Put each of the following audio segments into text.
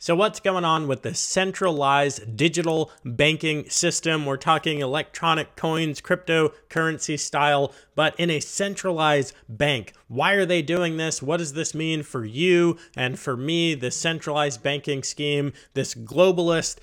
So, what's going on with the centralized digital banking system? We're talking electronic coins, cryptocurrency style, but in a centralized bank. Why are they doing this? What does this mean for you and for me? The centralized banking scheme, this globalist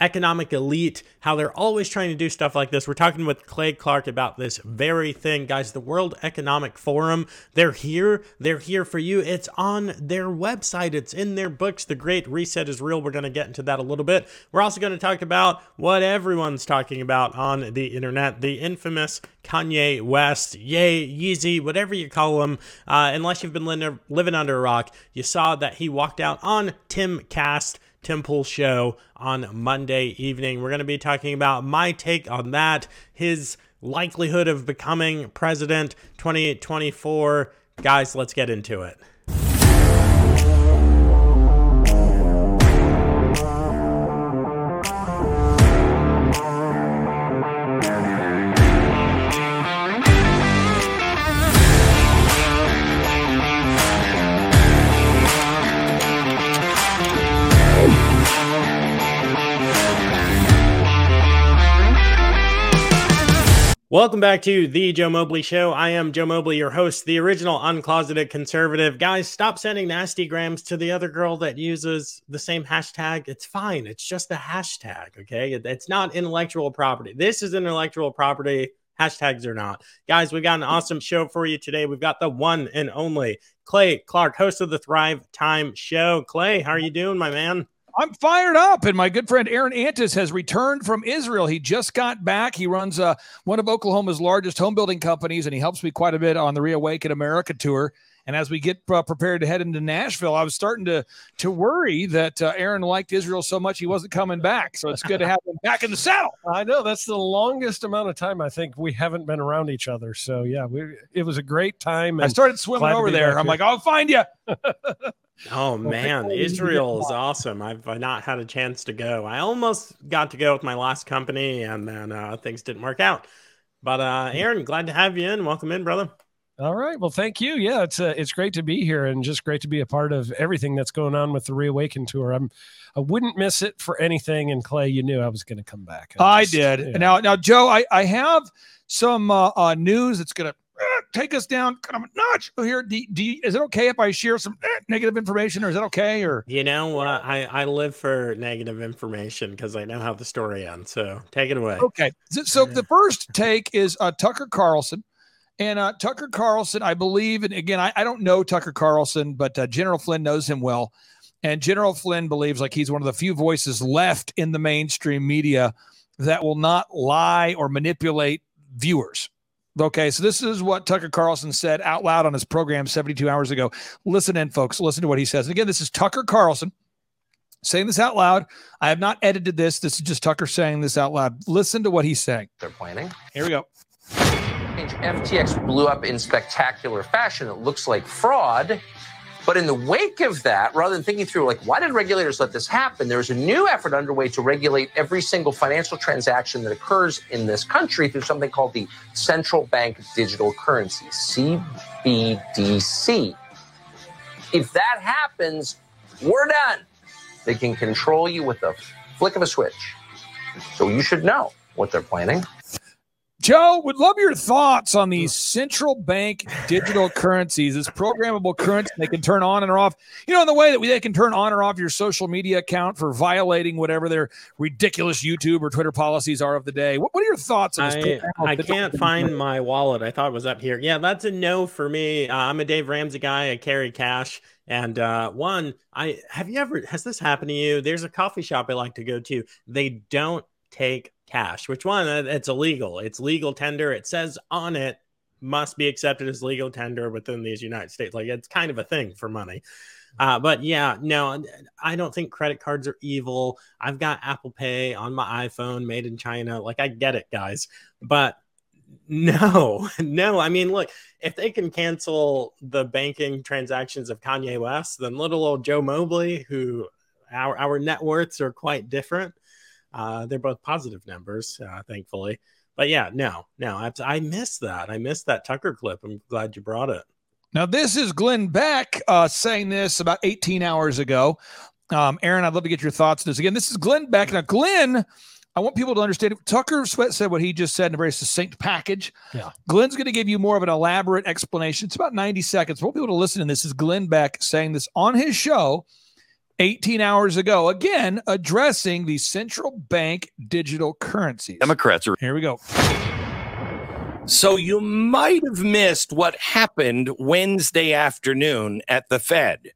economic elite, how they're always trying to do stuff like this. We're talking with Clay Clark about this very thing. Guys, the World Economic Forum, they're here. They're here for you. It's on their website, it's in their books, The Great Reset said is real. We're going to get into that a little bit. We're also going to talk about what everyone's talking about on the internet the infamous Kanye West, Yay, Yeezy, whatever you call him. Uh, unless you've been living, under a rock, you saw that he walked out on Tim Cast. Pool show on Monday evening. We're going to be talking about my take on that, his likelihood of becoming president 2024. Guys, let's get into it. Welcome back to the Joe Mobley Show. I am Joe Mobley, your host, the original uncloseted conservative. Guys, stop sending nasty grams to the other girl that uses the same hashtag. It's fine. It's just a hashtag, okay? It's not intellectual property. This is intellectual property. Hashtags are not. Guys, we got an awesome show for you today. We've got the one and only Clay Clark, host of the Thrive Time Show. Clay, how are you doing, my man? I'm fired up, and my good friend Aaron Antis has returned from Israel. He just got back. He runs uh, one of Oklahoma's largest home building companies, and he helps me quite a bit on the Reawaken America tour. And as we get uh, prepared to head into Nashville, I was starting to to worry that uh, Aaron liked Israel so much he wasn't coming back. So it's good to have him back in the saddle. I know that's the longest amount of time I think we haven't been around each other. So yeah, we, it was a great time. I started swimming over there. I'm like, I'll find you. Oh man, Israel is awesome. I've not had a chance to go. I almost got to go with my last company, and then uh, things didn't work out. But uh, Aaron, glad to have you in. Welcome in, brother. All right. Well, thank you. Yeah, it's uh, it's great to be here and just great to be a part of everything that's going on with the Reawaken tour. I'm I wouldn't miss it for anything. And Clay, you knew I was going to come back. I, just, I did. Yeah. Now, now, Joe, I I have some uh, uh, news that's going to take us down kind of a notch here. Do, do you, is it okay if I share some eh, negative information, or is that okay? Or you know what, I I live for negative information because I know how the story ends. So take it away. Okay. So, so the first take is uh, Tucker Carlson. And uh, Tucker Carlson, I believe, and again, I, I don't know Tucker Carlson, but uh, General Flynn knows him well. And General Flynn believes like he's one of the few voices left in the mainstream media that will not lie or manipulate viewers. Okay, so this is what Tucker Carlson said out loud on his program 72 hours ago. Listen in, folks. Listen to what he says. And again, this is Tucker Carlson saying this out loud. I have not edited this. This is just Tucker saying this out loud. Listen to what he's saying. They're planning. Here we go. FTX blew up in spectacular fashion. It looks like fraud. But in the wake of that, rather than thinking through, like, why did regulators let this happen? There's a new effort underway to regulate every single financial transaction that occurs in this country through something called the Central Bank Digital Currency, CBDC. If that happens, we're done. They can control you with a flick of a switch. So you should know what they're planning. Joe, would love your thoughts on these central bank digital currencies, this programmable currency they can turn on and off. You know, in the way that we, they can turn on or off your social media account for violating whatever their ridiculous YouTube or Twitter policies are of the day. What, what are your thoughts on this? I, I can't find my wallet. I thought it was up here. Yeah, that's a no for me. Uh, I'm a Dave Ramsey guy. I carry cash. And uh, one, I have you ever has this happened to you? There's a coffee shop I like to go to. They don't take cash. Which one? Uh, it's illegal. It's legal tender. It says on it must be accepted as legal tender within these United States. Like it's kind of a thing for money. Uh, but yeah, no, I don't think credit cards are evil. I've got Apple Pay on my iPhone, made in China. Like I get it, guys. But no, no. I mean, look, if they can cancel the banking transactions of Kanye West, then little old Joe Mobley, who our our net worths are quite different. Uh, they're both positive numbers, uh, thankfully. But yeah, no, no, I, I missed that. I missed that Tucker clip. I'm glad you brought it. Now, this is Glenn Beck uh, saying this about 18 hours ago. Um, Aaron, I'd love to get your thoughts on this. Again, this is Glenn Beck. Now, Glenn, I want people to understand. Tucker Sweat said what he just said in a very succinct package. Yeah. Glenn's going to give you more of an elaborate explanation. It's about 90 seconds. I want people to listen to this. Is Glenn Beck saying this on his show 18 hours ago? Again, addressing the central bank digital currencies. Democrats are Here we go. So you might have missed what happened Wednesday afternoon at the Fed,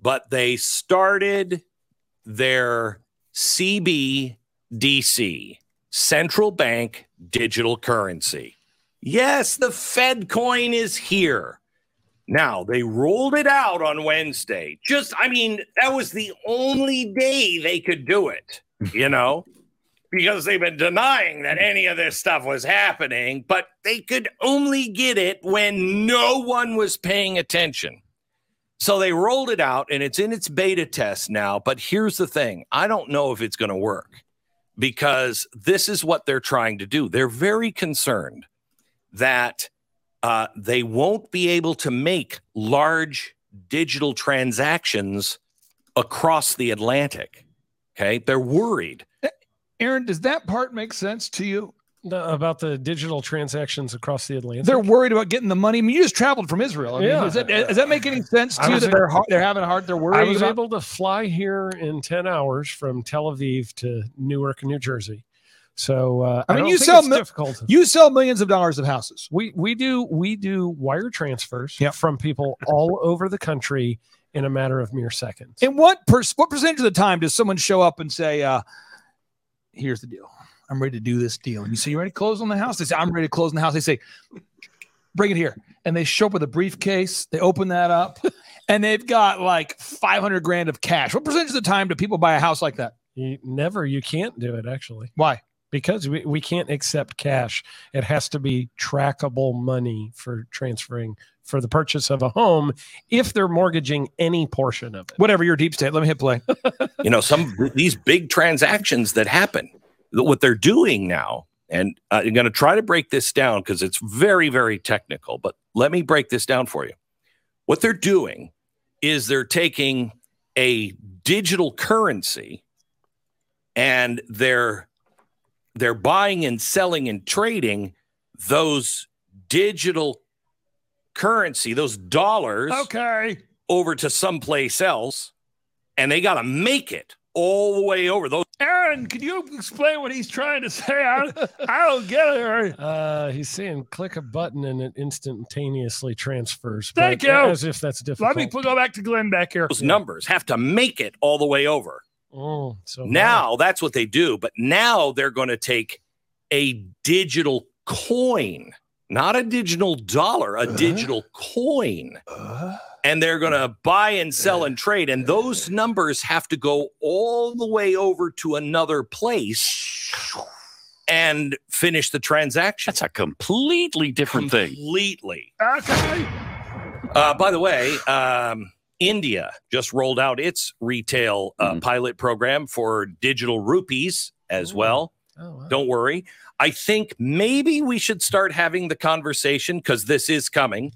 but they started their CBDC, central bank digital currency. Yes, the Fed coin is here. Now, they rolled it out on Wednesday. Just, I mean, that was the only day they could do it, you know? because they've been denying that any of this stuff was happening, but they could only get it when no one was paying attention. So they rolled it out and it's in its beta test now. But here's the thing I don't know if it's going to work because this is what they're trying to do. They're very concerned that uh, they won't be able to make large digital transactions across the Atlantic. Okay. They're worried. Aaron, does that part make sense to you? The- about the digital transactions across the Atlantic. They're worried about getting the money. I mean, you just traveled from Israel. I mean, Yeah. does, that, does that make any sense to you that in- they're, hard, they're having a hard, they're worried? I was about able to fly here in 10 hours from Tel Aviv to Newark, New Jersey. So uh, I mean, don't you sell mi-. You sell millions of dollars of houses. we we do we do wire transfers Yep. from people all over the country in a matter of mere seconds. And what per, what percentage of the time does someone show up and say, uh, "Here's the deal. I'm ready to do this deal." And you say, "You ready to close on the house?" They say, "I'm ready to close on the house." They say, "Bring it here." And they show up with a briefcase. They open that up, and they've got like 500 grand of cash. What percentage of the time do people buy a house like that? You never you can't do it actually Why? Because we, we can't accept cash. It has to be trackable money for transferring for the purchase of a home if they're mortgaging any portion of it. Whatever. Your deep state. Let me hit play. you know some these big transactions that happen what they're doing now and uh, i'm going to try to break this down because it's very very technical but let me break this down for you what they're doing is they're taking a digital currency and they're they're buying and selling and trading those digital currency those dollars Okay. over to someplace else and they got to make it all the way over those Aaron, can you explain what he's trying to say? I, I don't get it. Aaron. Uh, he's saying click a button and it instantaneously transfers. Thank but you. As if that's difficult. Let me go back to Glenn Beck here. those numbers have to make it all the way over Oh, so now that's what they do but now they're going to take a digital coin not a digital dollar a digital coin. And they're going to buy and sell and trade and those numbers have to go all the way over to another place and finish the transaction. That's a completely different thing. completely. Okay. Uh, by the way, um, India just rolled out its retail uh, Mhm. pilot program for digital rupees as Ooh. well. Oh, wow. Don't worry. I think maybe we should start having the conversation because this is coming.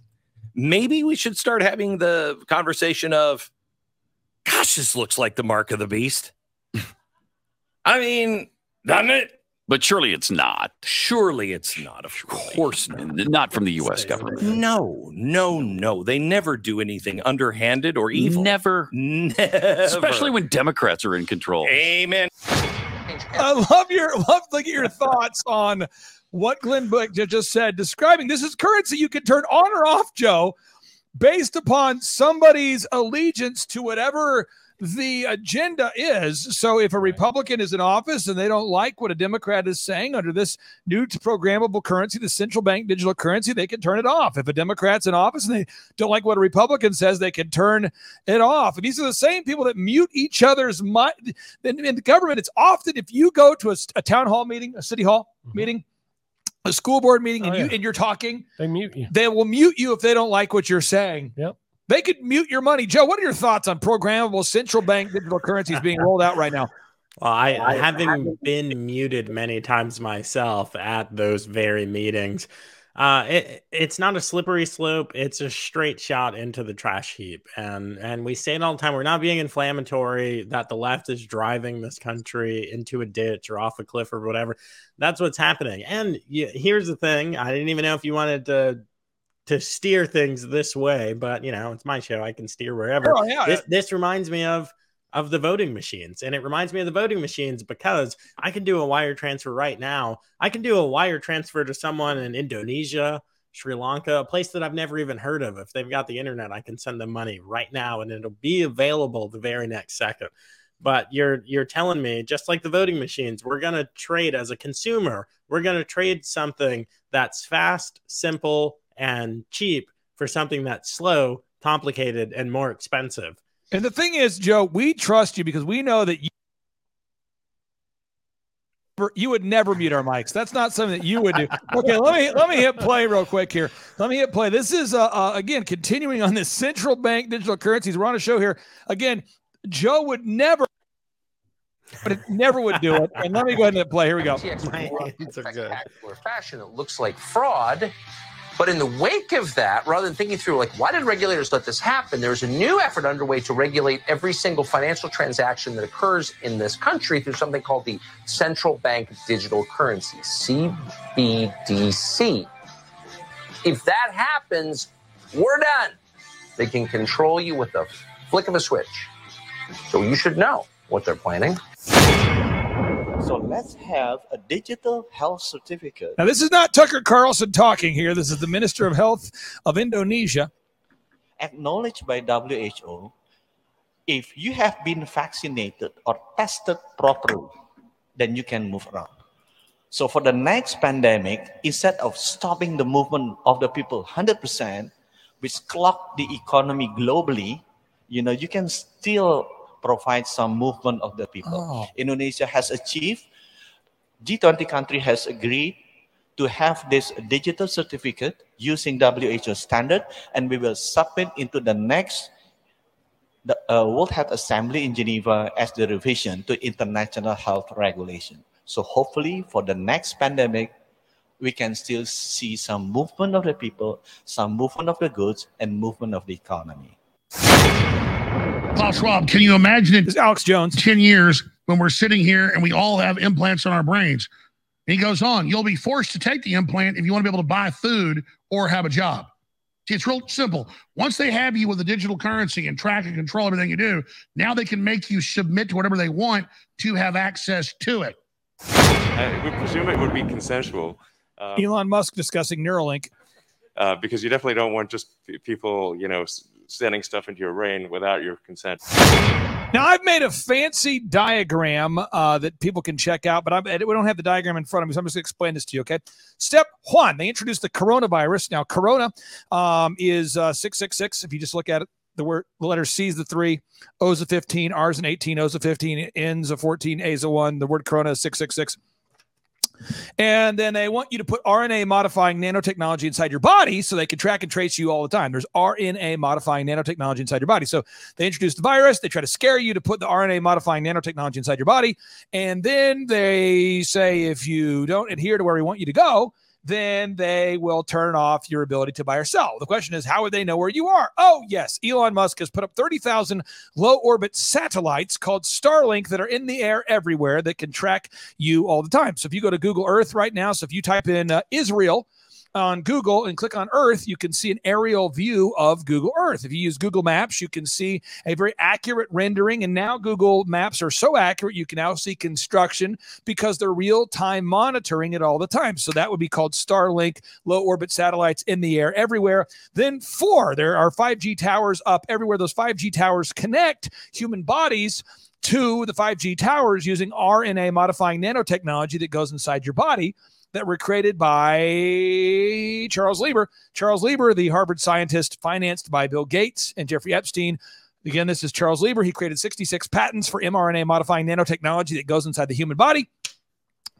Maybe we should start having the conversation of, gosh, this looks like the mark of the beast. I mean, doesn't it? But surely it's not. Surely it's not. Of course not. And Not from the U.S. government. No, no, no. They never do anything underhanded or evil. Never. Never. Especially when Democrats are in control. Amen. I love your love to get your thoughts on what Glenn Beck just said, describing this is currency you can turn on or off, Joe, based upon somebody's allegiance to whatever the agenda is. So if a Republican is in office and they don't like what a Democrat is saying under this new programmable currency, the central bank digital currency, they can turn it off. If a Democrat's in office and they don't like what a Republican says, they can turn it off. And these are the same people that mute each other's mind in, in the government, it's often if you go to a town hall meeting, a city hall Mhm. meeting, a school board meeting, and Oh, you yeah. and you're talking, They mute you. they will mute you if they don't like what you're saying. Yep. They could mute your money. Joe, what are your thoughts on programmable central bank digital currencies being rolled out right now? Well, I, having been muted many times myself at those very meetings, uh, it, it's not a slippery slope. It's a straight shot into the trash heap. And and we say it all the time. We're not being inflammatory that the left is driving this country into a ditch or off a cliff or whatever. That's what's happening. And you, here's the thing. I didn't even know if you wanted to to steer things this way, but you know, it's my show. I can steer wherever. Oh, yeah. This this reminds me of of the voting machines. And it reminds me of the voting machines because I can do a wire transfer right now. I can do a wire transfer to someone in Indonesia, Sri Lanka, a place that I've never even heard of. If they've got the internet, I can send them money right now and it'll be available the very next second. But you're you're telling me just like the voting machines, we're going to trade as a consumer. We're going to trade something that's fast, simple, and cheap for something that's slow, complicated, and more expensive. And the thing is, Joe, we trust you because we know that you you would never mute our mics. That's not something that you would do. Okay, let me let me hit play real quick here. Let me hit play. This is uh, uh again continuing on this central bank digital currencies. We're on a show here again. Joe would never, but it never would do it. And let me go ahead and hit play. Here we go. My hands are good. fashion. It looks like fraud. But in the wake of that, rather than thinking through, like, why did regulators let this happen? There's a new effort underway to regulate every single financial transaction that occurs in this country through something called the Central Bank Digital Currency, CBDC. If that happens, we're done. They can control you with a flick of a switch. So you should know what they're planning. So let's have a digital health certificate. Now, this is not Tucker Carlson talking here. This is the Minister of Health of Indonesia. acknowledged by WHO. If you have been vaccinated or tested properly, then you can move around. So for the next pandemic, instead of stopping the movement of the people 100%, which clock the economy globally, you know, you can still provide some movement of the people. Oh. Indonesia has achieved, G20 country has agreed to have this digital certificate using WHO standard, and we will submit into the next the uh, World Health Assembly in Geneva as the revision to international health regulation. So hopefully for the next pandemic, we can still see some movement of the people, some movement of the goods, and movement of the economy. Klaus Schwab, can you imagine it? This is Alex Jones. 10 years when we're sitting here and we all have implants on our brains? And he goes on, you'll be forced to take the implant if you want to be able to buy food or have a job. See, it's real simple. Once they have you with a digital currency and track and control everything you do, now they can make you submit to whatever they want to have access to it. I would presume it would be consensual uh, Elon Musk discussing Neuralink. Uh, because you definitely don't want just people, you know, sending stuff into your brain without your consent. Now, I've made a fancy diagram uh, that people can check out, but I'm, we don't have the diagram in front of me, so I'm just going to explain this to you, okay? Step one, they introduced the coronavirus. Now, corona um, is uh, 666. If you just look at it, the word, the letter C is the three, O's a 15, R's an 18, O's a 15, N's a 14, A's a one. The word corona is 666. And then they want you to put RNA modifying nanotechnology inside your body so they can track and trace you all the time. There's RNA modifying nanotechnology inside your body. So they introduce the virus. They try to scare you to put the RNA modifying nanotechnology inside your body. And then they say if you don't adhere to where we want you to go, then they will turn off your ability to buy or sell. The question is, how would they know where you are? Oh, yes. Elon Musk has put up 30,000 low orbit satellites called Starlink that are in the air everywhere that can track you all the time. So if you go to Google Earth right now, so if you type in uh, Israel, on Google and click on Earth, you can see an aerial view of Google Earth. If you use Google Maps, you can see a very accurate rendering. And now Google Maps are so accurate, you can now see construction because they're real time monitoring it all the time. So that would be called Starlink, low orbit satellites in the air everywhere. Then, four, there are 5G towers up everywhere. Those 5G towers connect human bodies to the 5G towers using RNA modifying nanotechnology that goes inside your body that were created by Charles Lieber. Charles Lieber, the Harvard scientist financed by Bill Gates and Jeffrey Epstein. Again, this is Charles Lieber. He created 66 patents for mRNA modifying nanotechnology that goes inside the human body.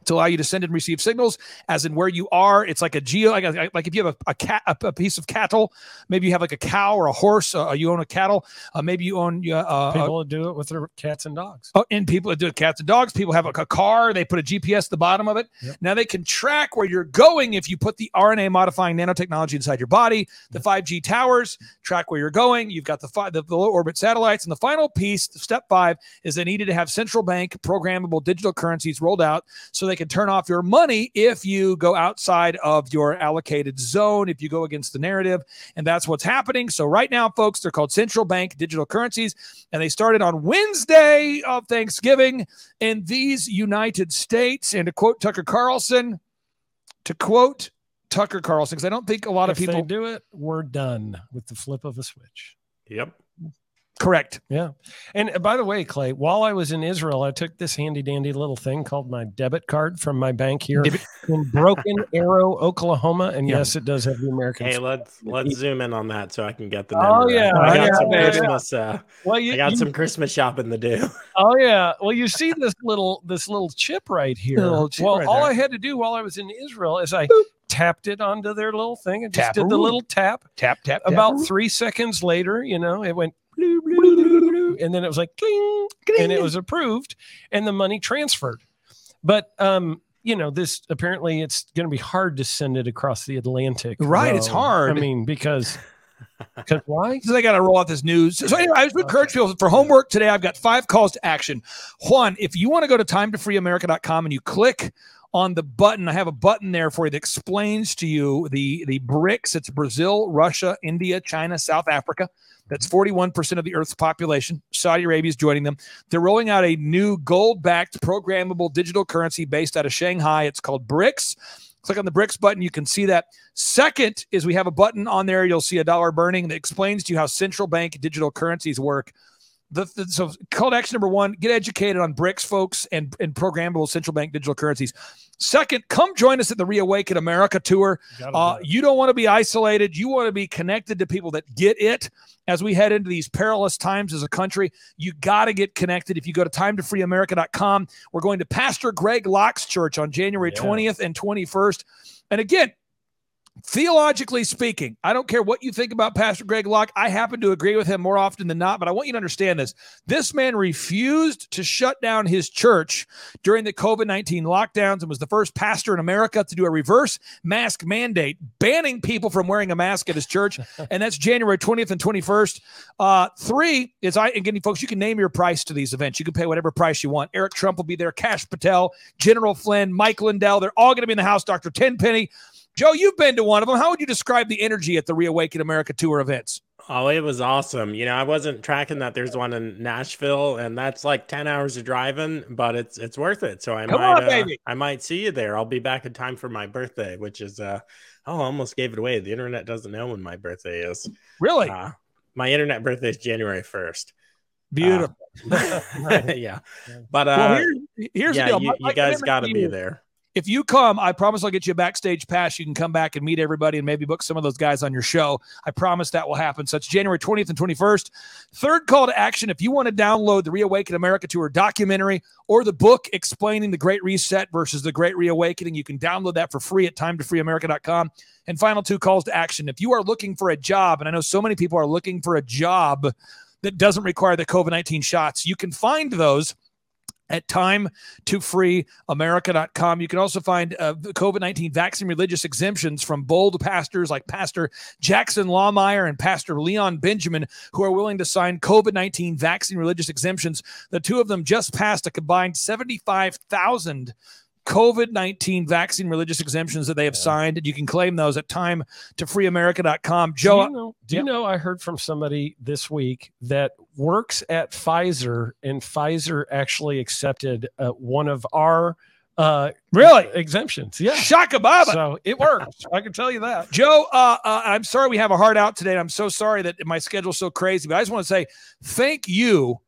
To allow you to send and receive signals as in where you are it's like a geo like, like if you have a, a cat a, a piece of cattle maybe you have like a cow or a horse uh, you own a cattle uh, maybe you own uh, uh, People that do it with their cats and dogs. Oh, and people that do it, cats and dogs. People have a, a car. They put a GPS at the bottom of it. Yep. Now they can track where you're going if you put the RNA modifying nanotechnology inside your body. The 5G towers track where you're going. You've got the, fi- the, the low orbit satellites. And the final piece, step five, is they needed to have central bank programmable digital currencies rolled out so they can turn off your money if you go outside of your allocated zone, if you go against the narrative. And that's what's happening. So right now, folks, they're called central bank digital currencies and they started on Wednesday of Thanksgiving in these United States. And to quote Tucker Carlson, to quote Tucker Carlson, because I don't think a lot of people they do it, we're done with the flip of a switch. Yep. Correct. Yeah. And uh, by the way, Clay, while I was in Israel, I took this handy dandy little thing called my debit card from my bank here in Broken Arrow, Oklahoma. And Yeah. yes, it does have the American. Hey, let's let's zoom in on that so I can get the Oh, number. yeah, I got yeah, some yeah, yeah. Christmas. Uh, well, you, I got you- some Christmas shopping to do. Oh yeah. Well, you see this little this little chip right here. Chip well, right all there. I had to do while I was in Israel is I tapped it onto their little thing and just Tap. did the Ooh. little tap. Tap, tap, tap. About three seconds later, you know, it went blue, blue, blue, blue, and then it was like cling, and it was approved, and the money transferred. But um, you know, this apparently it's going to be hard to send it across the Atlantic. Right, it's hard. I mean, because because why? Because I got to roll out this news. So anyway, I just encourage people for homework today. I've got five calls to action. One, if you want to go to timetofreeamerica.com and you click on the button, I have a button there for you that explains to you the the BRICS. It's Brazil, Russia, India, China, South Africa. That's 41% of the Earth's population. Saudi Arabia is joining them. They're rolling out a new gold backed programmable digital currency based out of Shanghai. It's called BRICS. Click on the BRICS button. You can see that. Second is we have a button on there. You'll see a dollar burning that explains to you how central bank digital currencies work. The, the, so call to action number one, get educated on BRICS, folks, and, and programmable central bank digital currencies. Second, come join us at the Reawaken America tour. Uh, you don't want to be isolated. You want to be connected to people that get it. As we head into these perilous times as a country, you got to get connected. If you go to timetofreeamerica.com, we're going to Pastor Greg Locke's church on January Yeah. 20th and 21st. And again, theologically speaking, I don't care what you think about Pastor Greg Locke. I happen to agree with him more often than not, but I want you to understand this. This man refused to shut down his church during the COVID 19 lockdowns and was the first pastor in America to do a reverse mask mandate, banning people from wearing a mask at his church. and that's January 20th and 21st. Uh, three is I, again, folks, you can name your price to these events. You can pay whatever price you want. Eric Trump will be there, Kash Patel, General Flynn, Mike Lindell. They're all going to be in the house. Dr. Tenpenny. Joe, you've been to one of them. How would you describe the energy at the Reawaken America Tour events? Oh, it was awesome. You know, I wasn't tracking that there's one in Nashville, and that's like ten hours of driving, but it's it's worth it. So I Come might on, uh, baby. I might see you there. I'll be back in time for my birthday, which is uh oh, I almost gave it away. The internet doesn't know when my birthday is. Really Uh, my internet birthday is January first. beautiful. yeah, but uh, well, here- here's yeah, the deal. you, My- you my guys got to to be you- there. If you come, I promise I'll get you a backstage pass. You can come back and meet everybody and maybe book some of those guys on your show. I promise that will happen. So it's January 20th and 21st. Third call to action if you want to download the Reawaken America Tour documentary or the book explaining the Great Reset versus the Great Reawakening, you can download that for free at timetofreeamerica.com. And final two calls to action. If you are looking for a job, and I know so many people are looking for a job that doesn't require the COVID 19 shots, you can find those at time to freeamerica.com. You can also find uh, COVID 19 vaccine religious exemptions from bold pastors like Pastor Jackson Lahmeyer and Pastor Leon Benjamin, who are willing to sign COVID 19 vaccine religious exemptions. The two of them just passed a combined 75,000 COVID 19 vaccine religious exemptions that they have signed. And you can claim those at time to freeamerica.com. Joe, do you know, do you know I heard from somebody this week that works at Pfizer, and Pfizer actually accepted uh, one of our uh, Really? exemptions. Yeah, Shaka Baba. so it works. I can tell you that. Joe, uh, uh, I'm sorry we have a hard out today. and I'm so sorry that my schedule's so crazy, but I just want to say thank you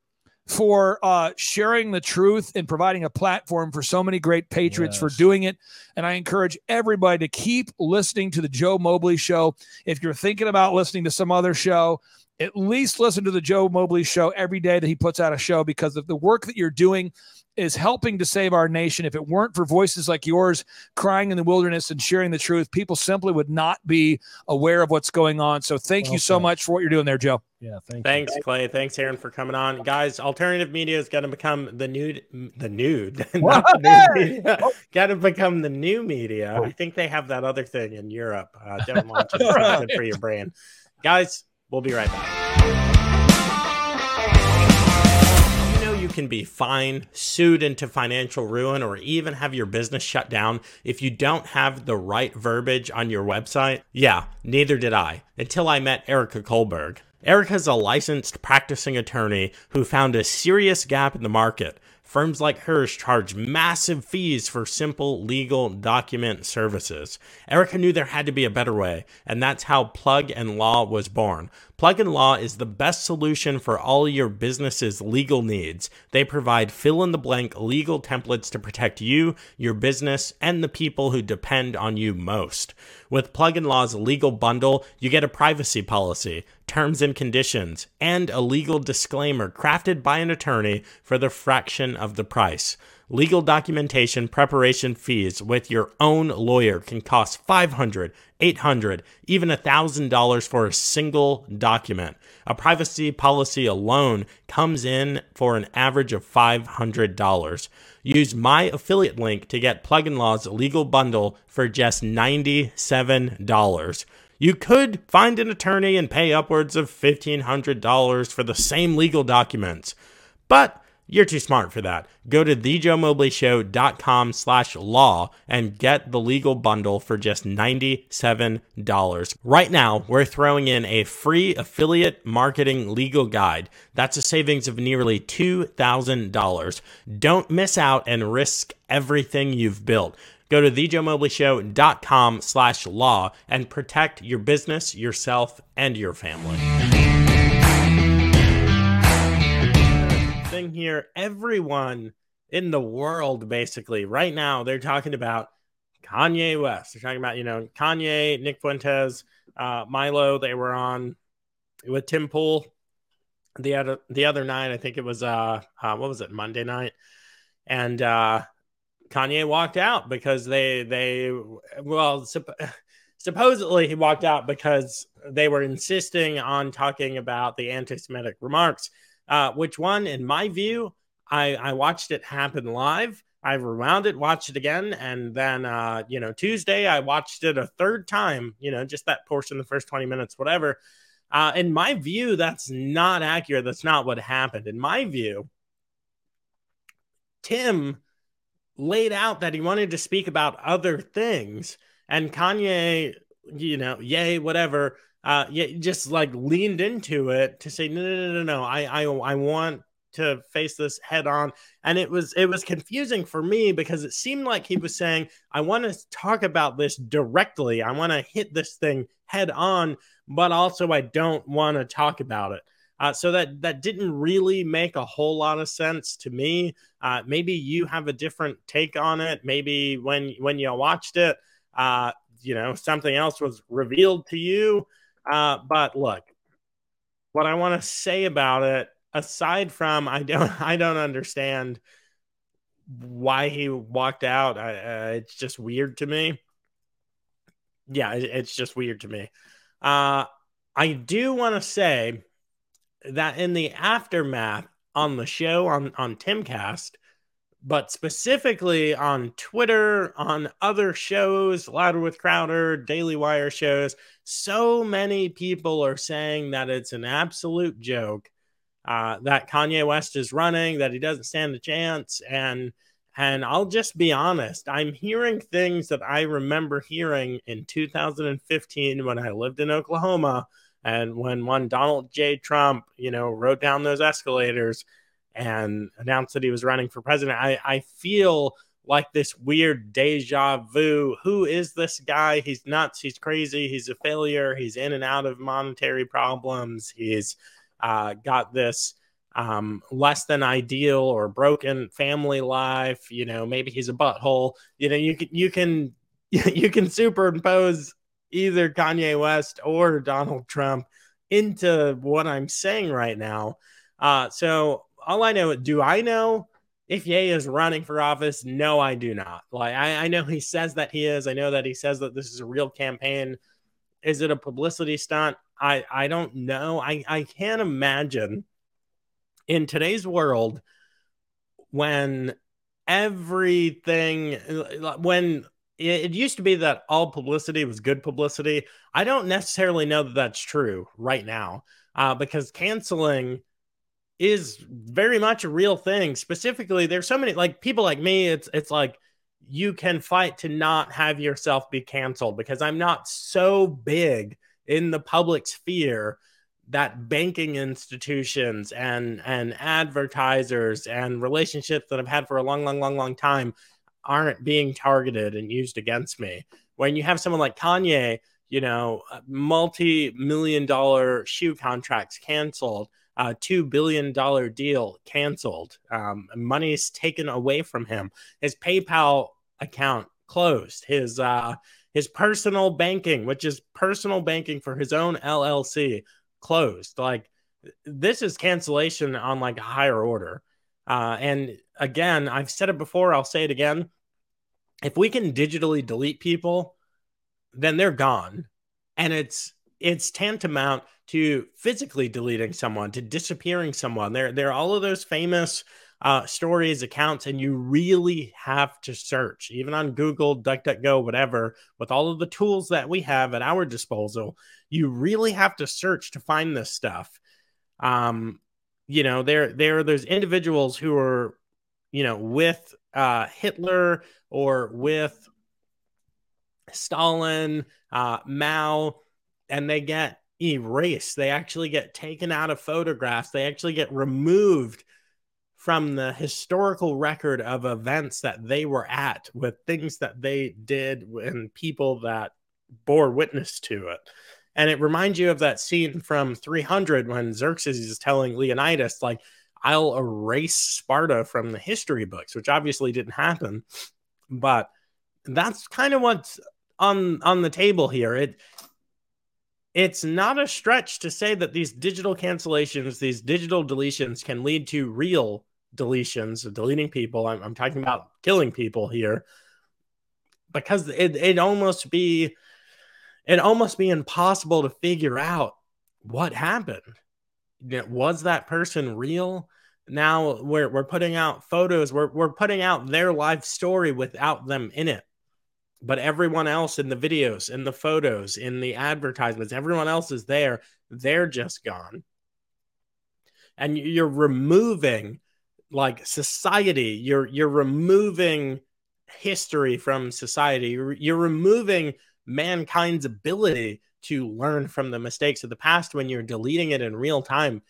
for uh, sharing the truth and providing a platform for so many great patriots for doing it. And I encourage everybody to keep listening to the Joe Mobley show. If you're thinking about listening to some other show, at least listen to the Joe Mobley show every day that he puts out a show because of the work that you're doing is helping to save our nation. If it weren't for voices like yours crying in the wilderness and sharing the truth, people simply would not be aware of what's going on. So thank you so much for what you're doing there, Joe. Yeah, thank Thanks, Clay. Thanks, Aaron, for coming on, guys. Alternative media is going to become the nude, the nude, not the new media. Got to become the new media. I think they have that other thing in Europe. Uh, don't launch it. It's not good for your brand, guys. We'll be right back. Can be fined, sued into financial ruin, or even have your business shut down if you don't have the right verbiage on your website? Yeah, neither did I until I met Erika Kullberg. Erika's a licensed practicing attorney who found a serious gap in the market. Firms like hers charge massive fees for simple legal document services. Erica knew there had to be a better way, and that's how Plug and Law was born. Plug and Law is the best solution for all your business's legal needs. They provide fill in the blank legal templates to protect you, your business, and the people who depend on you most. With Plug and Law's legal bundle, you get a privacy policy, terms and conditions, and a legal disclaimer crafted by an attorney for the fraction of the price. Legal documentation preparation fees with your own lawyer can cost $500, $800, even $1,000 for a single document. A privacy policy alone comes in for an average of $500. Use my affiliate link to get Plug and Law's legal bundle for just $97. You could find an attorney and pay upwards of $1,500 for the same legal documents, but you're too smart for that. Go to thejoemobleyshow.com slash law and get the legal bundle for just $97. Right now, we're throwing in a free affiliate marketing legal guide. That's a savings of nearly $2,000. Don't miss out and risk everything you've built. Go to thejoemobleyshow.com slash law and protect your business, yourself, and your family. Thing here, everyone in the world, basically, right now, they're talking about Kanye West. They're talking about, you know, Kanye, Nick Fuentes, uh, Milo. They were on with Tim Pool the other the other night. I think it was uh, uh what was it, Monday night, and uh Kanye walked out because they they well supp- supposedly he walked out because they were insisting on talking about the anti-Semitic remarks. Uh, which one, in my view, I I watched it happen live. I rewound it, watched it again, and then uh, you know Tuesday I watched it a third time. You know, just that portion, the first twenty minutes, whatever. Uh, in my view, that's not accurate. That's not what happened. In my view, Tim laid out that he wanted to speak about other things and kanye you know yay whatever uh yeah just like leaned into it to say no no no no no i i, I want to face this head on and it was it was confusing for me because it seemed like he was saying i want to talk about this directly i want to hit this thing head on but also i don't want to talk about it uh, so that that didn't really make a whole lot of sense to me. Uh, maybe you have a different take on it. Maybe when when you watched it, uh, you know something else was revealed to you. Uh, but look, what I want to say about it, aside from I don't I don't understand why he walked out. I, uh, it's just weird to me. Yeah, it, it's just weird to me. Uh, I do want to say that in the aftermath on the show on on Timcast, but specifically on Twitter, on other shows, Louder with Crowder, Daily Wire shows, so many people are saying that it's an absolute joke uh, that Kanye West is running, that he doesn't stand a chance, and and I'll just be honest, I'm hearing things that I remember hearing in 2015 when I lived in Oklahoma and when one Donald J. Trump, you know, rode down those escalators and announced that he was running for president, I, I feel like this weird deja vu. Who is this guy? He's nuts. He's crazy. He's a failure. He's in and out of monetary problems. He's uh, got this um, less than ideal or broken family life. You know, maybe he's a butthole. You know, you can you can you can superimpose either Kanye West or Donald Trump into what I'm saying right now. Uh, so all I know, do I know if Ye is running for office? No, I do not. Like I, I know he says that he is. I know that he says that this is a real campaign. Is it a publicity stunt? I I don't know. I I can't imagine in today's world when everything when it, used to be that all publicity was good publicity. I don't necessarily know that that's true right now uh, because canceling is very much a real thing. Specifically, there's so many like people like me. It's it's like you can fight to not have yourself be canceled because I'm not so big in the public sphere that banking institutions and and advertisers and relationships that I've had for a long, long, long, long time aren't being targeted and used against me. When you have someone like Kanye, you know, multi-million dollar shoe contracts canceled, uh, two billion dollar deal canceled, um, money's taken away from him, his PayPal account closed, his uh, his personal banking, which is personal banking for his own LLC, closed. Like this is cancellation on like a higher order. Uh, and again, I've said it before, I'll say it again. If we can digitally delete people, then they're gone. And it's it's tantamount to physically deleting someone, to disappearing someone. There, there are all of those famous uh, stories, accounts, and you really have to search, even on Google, DuckDuckGo, whatever, with all of the tools that we have at our disposal. You really have to search to find this stuff. Um, you know, there, there are those individuals who are, you know, with uh, Hitler or with Stalin, uh, Mao, and they get erased. They actually get taken out of photographs. They actually get removed from the historical record of events that they were at with things that they did and people that bore witness to it. And it reminds you of that scene from 300 when Xerxes is telling Leonidas, like, I'll erase Sparta from the history books, which obviously didn't happen. But that's kind of what's on on the table here. It it's not a stretch to say that these digital cancellations, these digital deletions can lead to real deletions, of deleting people. I'm, I'm talking about killing people here because it it almost be it almost be impossible to figure out what happened. Was that person real? Now we're we're putting out photos, we're we're putting out their life story without them in it. But everyone else in the videos, in the photos, in the advertisements, everyone else is there. They're just gone. And you're removing like society you're you're removing history from society you're, you're removing mankind's ability to learn from the mistakes of the past when you're deleting it in real time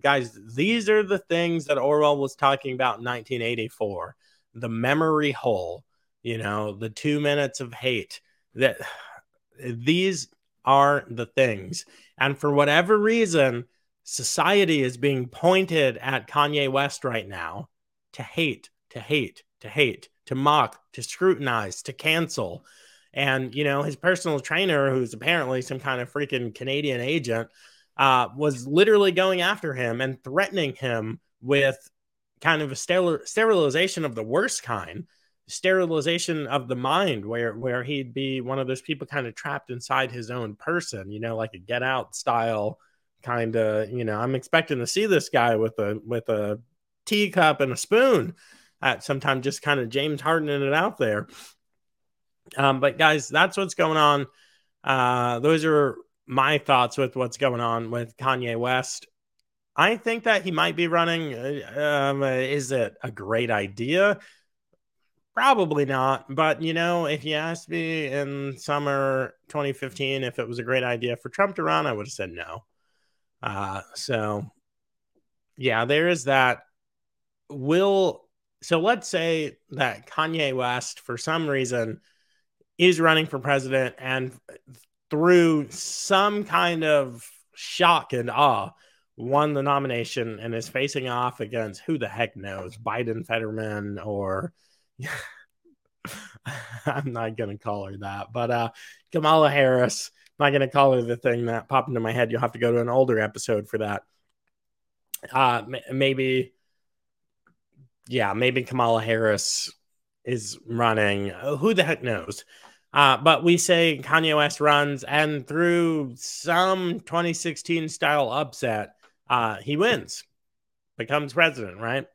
guys these are the things that orwell was talking about in 1984 the memory hole you know the two minutes of hate that these are the things and for whatever reason society is being pointed at Kanye West right now to hate, to hate, to hate, to mock, to scrutinize, to cancel. And, you know, his personal trainer, who's apparently some kind of freaking Canadian agent, uh, was literally going after him and threatening him with kind of a steril- sterilization of the worst kind sterilization of the mind where where he'd be one of those people kind of trapped inside his own person you know like a get out style kind of you know i'm expecting to see this guy with a with a teacup and a spoon at sometime just kind of james hardening it out there. Um, but guys that's what's going on. Uh, those are my thoughts with what's going on with kanye west. I think that he might be running uh, um, is it a great idea Probably not. But, you know, if you asked me in summer 2015 if it was a great idea for Trump to run, I would have said no. Uh, so yeah, there is that. Will so let's say that Kanye West, for some reason, is running for president and through some kind of shock and awe won the nomination and is facing off against who the heck knows Biden Fetterman or I'm not gonna call her that, but uh Kamala Harris I'm not going to call her the thing that popped into my head. You'll have to go to an older episode for that. Uh, maybe, yeah, maybe Kamala Harris is running. Who the heck knows? Uh, but we say Kanye West runs, and through some 2016 style upset, uh, he wins, becomes president, right?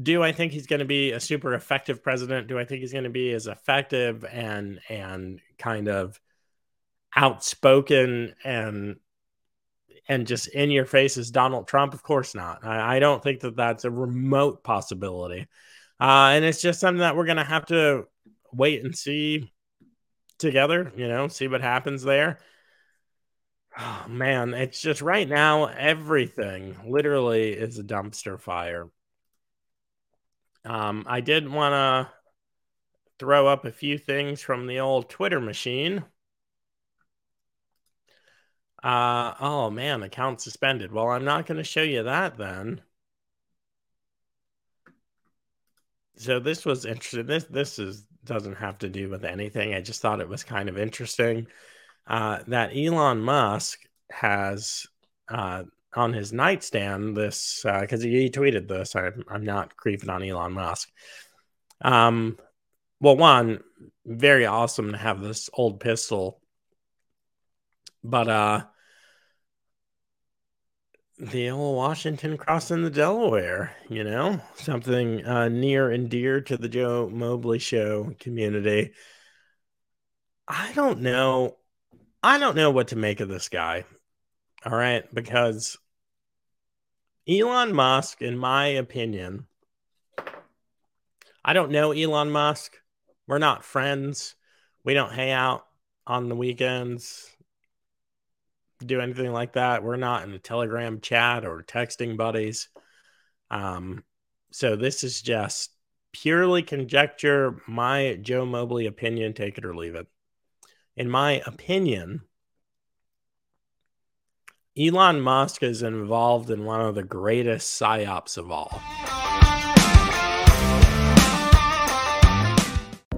Do I think he's going to be a super effective president? Do I think he's going to be as effective and and kind of outspoken and and just in your face as Donald Trump? Of course not. I, I don't think that that's a remote possibility. Uh, and it's just something that we're going to have to wait and see together, you know, see what happens there. Oh, man, it's just right now, everything literally is a dumpster fire. Um, I did want to throw up a few things from the old Twitter machine. Uh, oh man, account suspended. Well, I'm not going to show you that then. So this was interesting. This this is doesn't have to do with anything. I just thought it was kind of interesting uh, that Elon Musk has uh, on his nightstand this because uh, he tweeted this. I, I'm not creeping on Elon Musk. Um, well, one very awesome to have this old pistol, but uh, the old Washington crossing the Delaware, you know, something uh, near and dear to the Joe Mobley show community. I don't know. I don't know what to make of this guy. All right. Because Elon Musk, in my opinion, I don't know Elon Musk. We're not friends. We don't hang out on the weekends do anything like that. We're not in a Telegram chat or texting buddies. Um, so this is just purely conjecture, my Joe Mobley opinion, take it or leave it. In my opinion, Elon Musk is involved in one of the greatest psyops of all.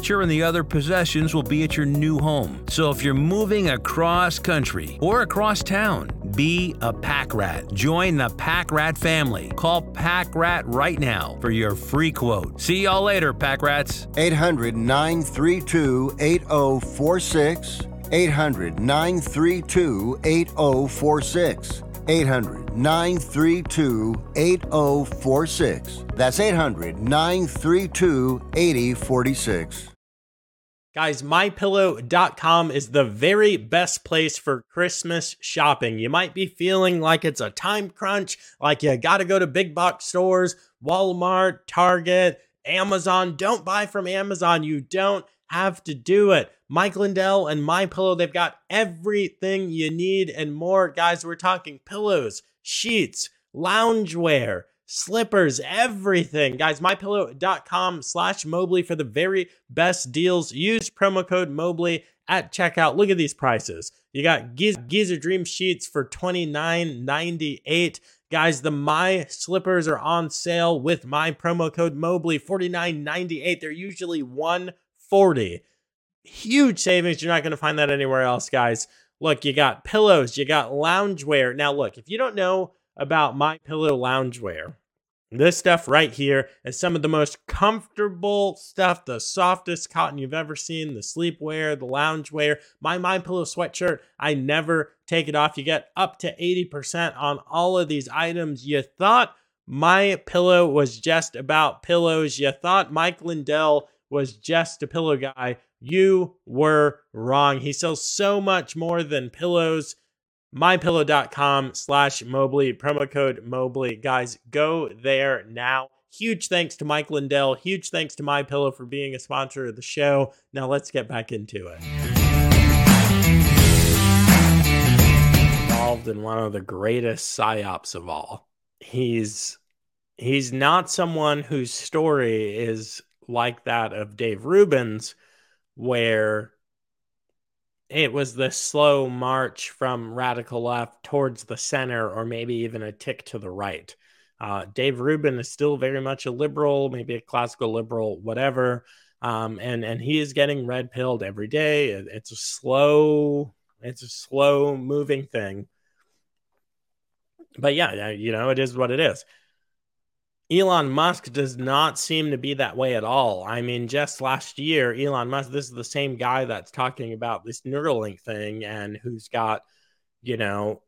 furniture and the other possessions will be at your new home. So if you're moving across country or across town, be a pack rat. Join the Pack Rat family. Call Pack Rat right now for your free quote. See y'all later, Pack Rats. 800 932 8046. 800 932 8046. 800 932 8046. That's 800 932 8046. Guys, mypillow.com is the very best place for Christmas shopping. You might be feeling like it's a time crunch, like you got to go to big box stores, Walmart, Target, Amazon. Don't buy from Amazon. You don't have to do it. Mike Lindell and My Pillow, they've got everything you need and more. Guys, we're talking pillows, sheets, loungewear, slippers, everything. Guys, mypillow.com slash Mobley for the very best deals. Use promo code Mobley at checkout. Look at these prices. You got Giz- Giza Dream sheets for $29.98. Guys, the My slippers are on sale with my promo code Mobley, $49.98. They're usually 140 Huge savings. You're not going to find that anywhere else, guys. Look, you got pillows, you got loungewear. Now, look, if you don't know about my pillow loungewear, this stuff right here is some of the most comfortable stuff, the softest cotton you've ever seen, the sleepwear, the loungewear. My My Pillow sweatshirt, I never take it off. You get up to 80% on all of these items. You thought My Pillow was just about pillows. You thought Mike Lindell was just a pillow guy. You were wrong. He sells so much more than pillows mypillow.com slash Mobley, promo code Mobley. Guys, go there now. Huge thanks to Mike Lindell. Huge thanks to My Pillow for being a sponsor of the show. Now let's get back into it. involved in one of the greatest psyops of all. He's he's not someone whose story is like that of Dave Rubin's, where it was the slow march from radical left towards the center, or maybe even a tick to the right. Uh, Dave Rubin is still very much a liberal, maybe a classical liberal, whatever. Um, and and he is getting red pilled every day. It, it's a slow, it's a slow moving thing. But yeah, you know, it is what it is. Elon Musk does not seem to be that way at all. I mean, just last year, Elon Musk, this is the same guy that's talking about this Neuralink thing and who's got, you know,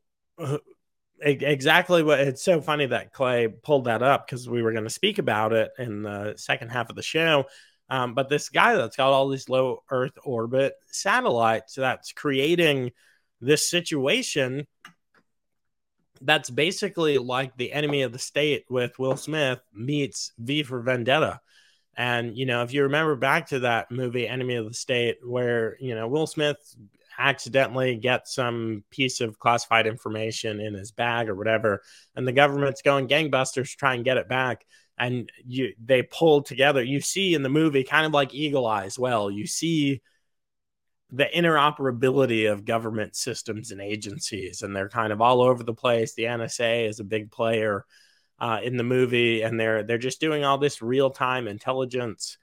exactly what it's so funny that Clay pulled that up because we were going to speak about it in the second half of the show. Um, but this guy that's got all these low Earth orbit satellites that's creating this situation that's basically like the enemy of the state with Will Smith meets V for Vendetta. And, you know, if you remember back to that movie, Enemy of the State, where, you know, Will Smith accidentally gets some piece of classified information in his bag or whatever, and the government's going gangbusters to try and get it back. And you they pull together. You see in the movie, kind of like Eagle Eye as well, you see the interoperability of government systems and agencies, and they're kind of all over the place. The NSA is a big player uh, in the movie, and they're they're just doing all this real time intelligence,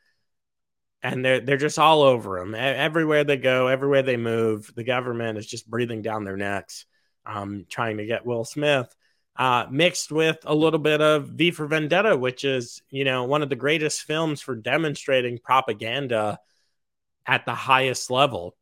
and they're they're just all over them. Everywhere they go, everywhere they move, the government is just breathing down their necks, um, trying to get Will Smith. Uh, mixed with a little bit of V for Vendetta, which is, you know, one of the greatest films for demonstrating propaganda at the highest level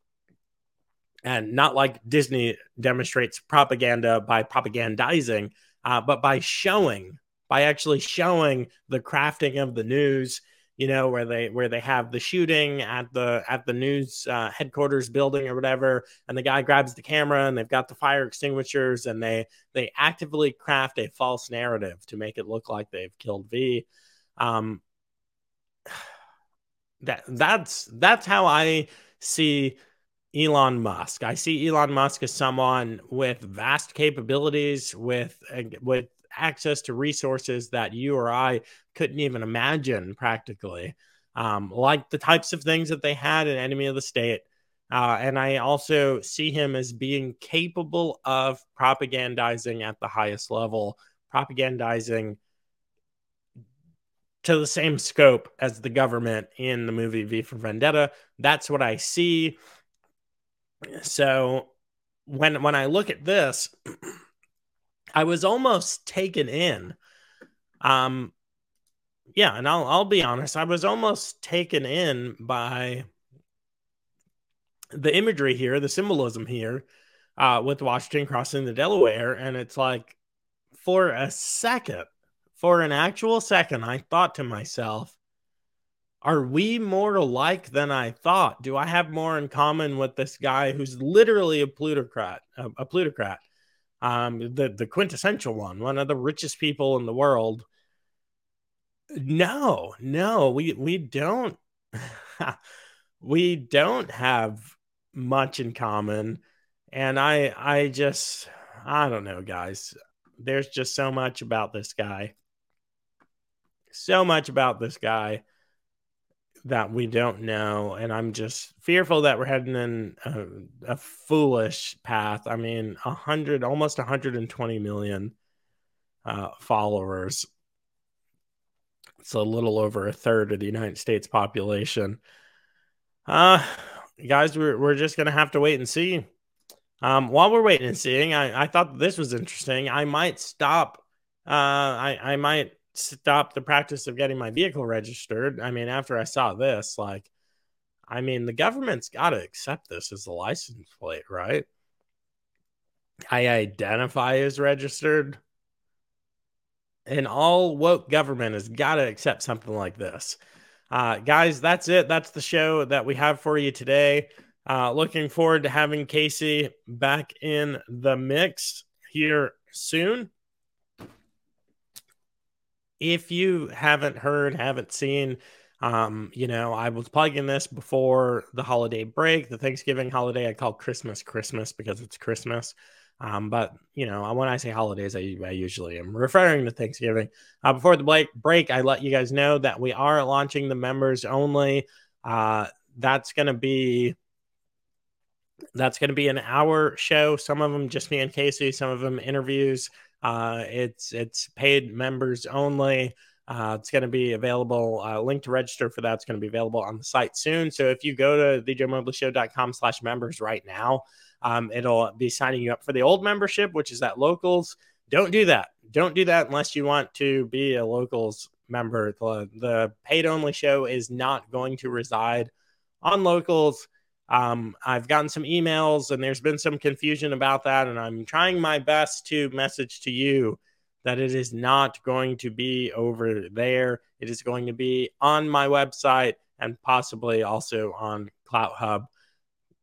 and not like Disney demonstrates propaganda by propagandizing, uh, but by showing, by actually showing the crafting of the news. You know where they where they have the shooting at the at the news uh, headquarters building or whatever, and the guy grabs the camera and they've got the fire extinguishers and they they actively craft a false narrative to make it look like they've killed V. Um, that that's that's how I see Elon Musk. I see Elon Musk as someone with vast capabilities, with uh, with access to resources that you or I couldn't even imagine practically, um, like the types of things that they had in Enemy of the State. Uh, and I also see him as being capable of propagandizing at the highest level, propagandizing to the same scope as the government in the movie V for Vendetta. That's what I see. So when when I look at this, I was almost taken in. Um yeah, and I'll I'll be honest, I was almost taken in by the imagery here, the symbolism here, uh, with Washington crossing the Delaware. And it's like for a second, for an actual second, I thought to myself, are we more alike than I thought? Do I have more in common with this guy who's literally a plutocrat, a, a plutocrat, um, the the quintessential one, one of the richest people in the world? No, no, we we don't, we don't have much in common, and I I just I don't know, guys. There's just so much about this guy, so much about this guy that we don't know and i'm just fearful that we're heading in a, a foolish path. I mean 100 almost 120 million uh, followers. It's a little over a third of the united states population. Uh guys we're, we're just gonna have to wait and see. Um while we're waiting and seeing i i thought this was interesting. I might stop uh i i might stop the practice of getting my vehicle registered. I mean, after I saw this, like, I mean, the government's got to accept this as a license plate, right? I identify as registered. And all woke government has got to accept something like this. Uh, guys, that's it. That's the show that we have for you today. Uh, looking forward to having Casey back in the mix here soon if you haven't heard, haven't seen, um, you know, I was plugging this before the holiday break, the Thanksgiving holiday. I call Christmas Christmas because it's Christmas. Um, but you know, when I say holidays, I, I usually am referring to Thanksgiving. Uh, before the break, break, I let you guys know that we are launching the members only. Uh, that's going to be that's going to be an hour show. Some of them just me and Casey. Some of them interviews. Uh, it's it's paid members only. Uh, it's going to be available. Uh, link to register for that's going to be available on the site soon. So if you go to thejoemobleyshow.com slash members right now, um, it'll be signing you up for the old membership, which is at locals. Don't do that. Don't do that unless you want to be a locals member. The, the paid only show is not going to reside on locals. Um, I've gotten some emails and there's been some confusion about that. And I'm trying my best to message to you that it is not going to be over there. It is going to be on my website and possibly also on Clout Hub.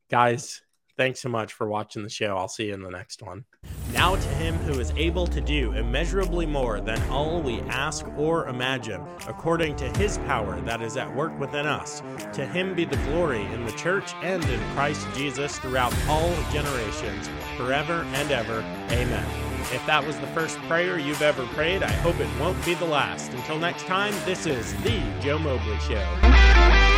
Guys, thanks so much for watching the show. I'll see you in the next one. Now to him who is able to do immeasurably more than all we ask or imagine, according to his power that is at work within us. To him be the glory in the church and in Christ Jesus throughout all generations, forever and ever. Amen. If that was the first prayer you've ever prayed, I hope it won't be the last. Until next time, this is The Joe Mobley Show.